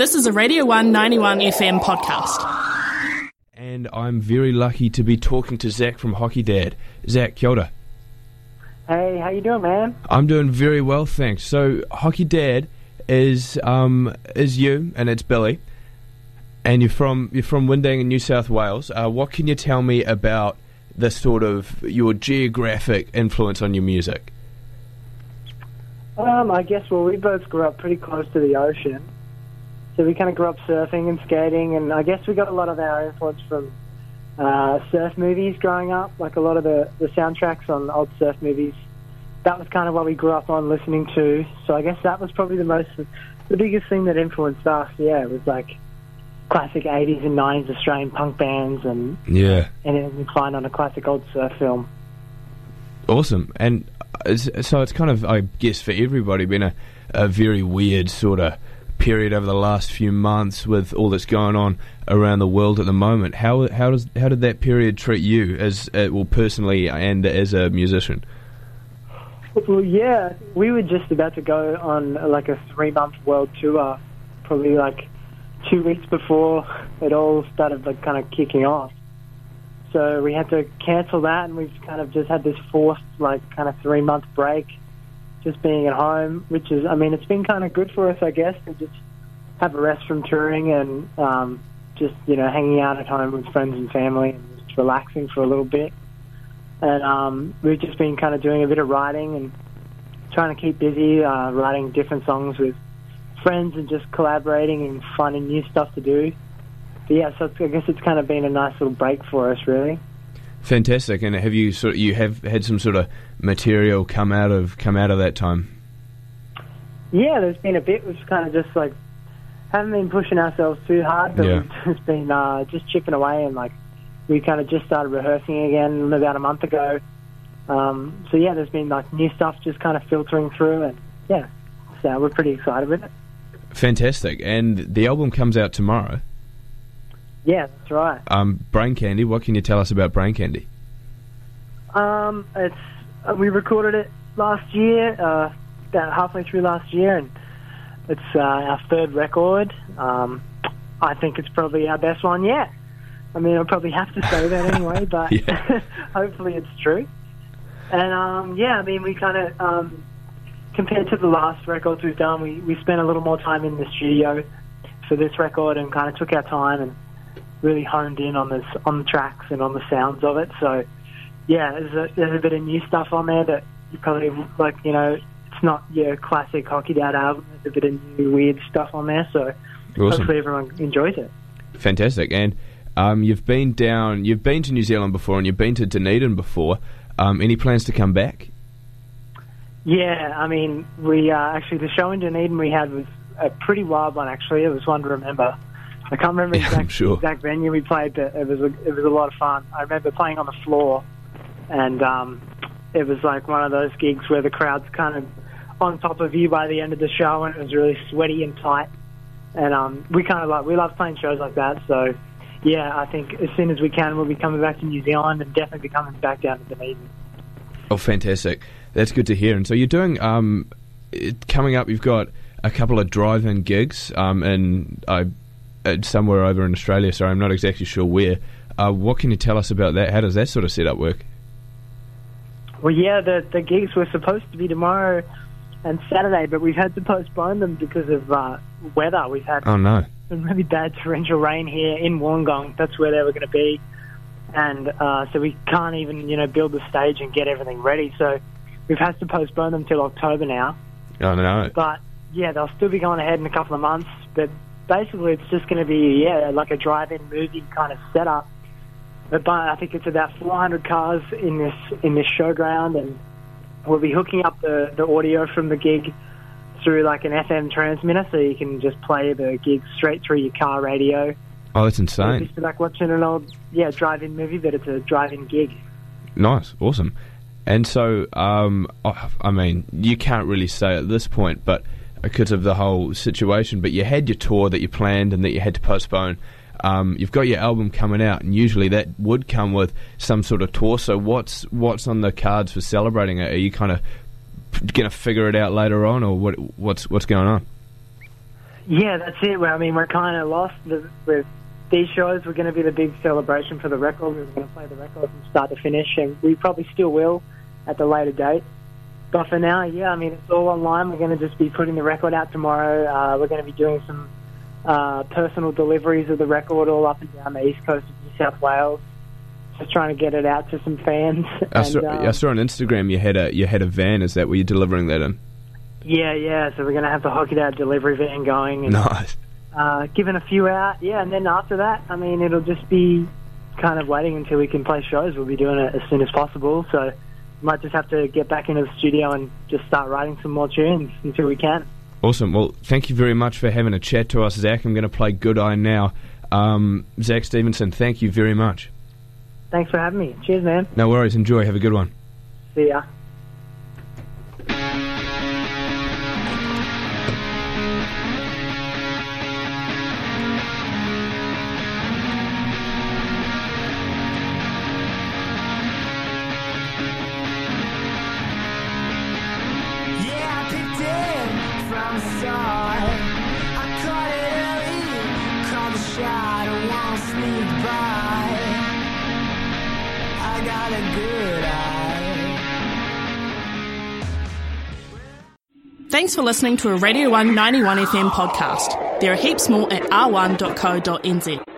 This is a Radio 191 FM podcast. And I'm very lucky to be talking to Zach from Hockey Dad. Zach, kia ora. Hey, how you doing, man? I'm doing very well, thanks. So, Hockey Dad is um, is you, and it's Billy, and you're from you're from Windang in New South Wales. Uh, what can you tell me about the sort of your geographic influence on your music? Um, I guess well, we both grew up pretty close to the ocean, so we kind of grew up surfing and skating, and I guess we got a lot of our influence from uh, surf movies growing up. Like a lot of the the soundtracks on old surf movies, that was kind of what we grew up on listening to. So I guess that was probably the most, the biggest thing that influenced us. Yeah, it was like classic 80s and 90s Australian punk bands and Yeah, anything you find on a classic old surf film. awesome. And uh, so it's kind of, I guess, for everybody, been a, a very weird sort of period over the last few months with all that's going on around the world at the moment. How how does how did that period treat you as uh, well personally and as a musician? Well, yeah, we were just about to go on like a three-month world tour, probably like two weeks before it all started like kind of kicking off. So we had to cancel that, and we've kind of just had this forced like kind of three-month break, just being at home. Which is, I mean, it's been kind of good for us, I guess, to just have a rest from touring and um, just you know hanging out at home with friends and family and just relaxing for a little bit and um, we've just been kind of doing a bit of writing and trying to keep busy, uh, writing different songs with friends and just collaborating and finding new stuff to do. But yeah, so I guess it's kind of been a nice little break for us, really. Fantastic. And have you sort of, you have had some sort of material come out of come out of that time? Yeah, there's been a bit. We've kind of just like haven't been pushing ourselves too hard, but Yeah. we've just been uh, just chipping away and like we kind of just started rehearsing again about a month ago. Um, so yeah, there's been like new stuff just kind of filtering through, and yeah, so we're pretty excited with it. Fantastic. And the album comes out tomorrow. Yeah, that's right. Um, Brain Candy. What can you tell us about Brain Candy? Um, it's uh, we recorded it last year, uh, about halfway through last year, and it's uh, our third record. Um, I think it's probably our best one yet. I mean, I'll probably have to say that anyway, but hopefully it's true. And um, yeah, I mean, we kind of um, compared to the last records we've done, we we spent a little more time in the studio for this record and kind of took our time and really honed in on this on the tracks and on the sounds of it. So yeah, there's a, there's a bit of new stuff on there that you probably like. You know, it's not your classic Hockey Dad album. There's a bit of new weird stuff on there. So Awesome. hopefully everyone enjoys it. Fantastic. And um, you've been down. You've been to New Zealand before, and you've been to Dunedin before. Um, any plans to come back? Yeah, I mean, we uh, actually the show in Dunedin we had was a pretty wild one. Actually, it was one to remember. I can't remember Yeah, exact, sure. exact venue we played, but it was a, it was a lot of fun. I remember playing on the floor, and um, it was like one of those gigs where the crowd's kind of on top of you by the end of the show, and it was really sweaty and tight. And um, we kind of like we love playing shows like that. So, yeah, I think as soon as we can, we'll be coming back to New Zealand and definitely be coming back down to Dunedin. Oh, fantastic. That's good to hear. And so you're doing um, it, coming up. You've got a couple of drive-in gigs, um, and uh, somewhere over in Australia. Sorry, I'm not exactly sure where. Uh, what can you tell us about that? How does that sort of setup work? Well, yeah, the the gigs were supposed to be tomorrow and Saturday, but we've had to postpone them because of uh, weather. We've had Oh no. some really bad torrential rain here in Wollongong. That's where they were going to be, and uh, so we can't even you know build the stage and get everything ready. So we've had to postpone them till October now. Oh no. But yeah, they'll still be going ahead in a couple of months. But basically, it's just going to be yeah like a drive-in movie kind of setup. But by, I think it's about 400 cars in this in this showground, and we'll be hooking up the the audio from the gig through like an FM transmitter, so you can just play the gig straight through your car radio. Oh, that's It's insane. just like watching an old yeah drive-in movie, but it's a drive-in gig. Nice, awesome. And so, um, I mean, you can't really say at this point, but because of the whole situation, but you had your tour that you planned and that you had to postpone. Um, you've got your album coming out, and usually that would come with some sort of tour. So, what's what's on the cards for celebrating it? Are you kind of going to figure it out later on, or what? What's what's going on? Yeah, that's it. Well, I mean, we're kind of lost with these shows. We're going to be the big celebration for the record. We're going to play the record from start to finish, and we probably still will at the later date. But for now, yeah, I mean, it's all online. We're going to just be putting the record out tomorrow. Uh, we're going to be doing some uh, personal deliveries of the record all up and down the east coast of New South Wales. Just trying to get it out to some fans. I, and, saw, um, I saw on Instagram you had a you had a van. Is that where you're delivering that in? Yeah, yeah. So we're going to have the Hockey Dad delivery van going and Nice. uh, giving a few out. Yeah, and then after that, I mean, it'll just be kind of waiting until we can play shows. We'll be doing it as soon as possible. So might just have to get back into the studio and just start writing some more tunes until we can. Awesome. Well, thank you very much for having a chat to us, Zach. I'm going to play Good Eye now. Um, Zach Stephenson, thank you very much. Thanks for having me. Cheers, man. No worries. Enjoy. Have a good one. See ya. The start. I it early, the won't sneak by. I got a good eye. Thanks for listening to a Radio 191 FM podcast. There are heaps more at r1.co.nz.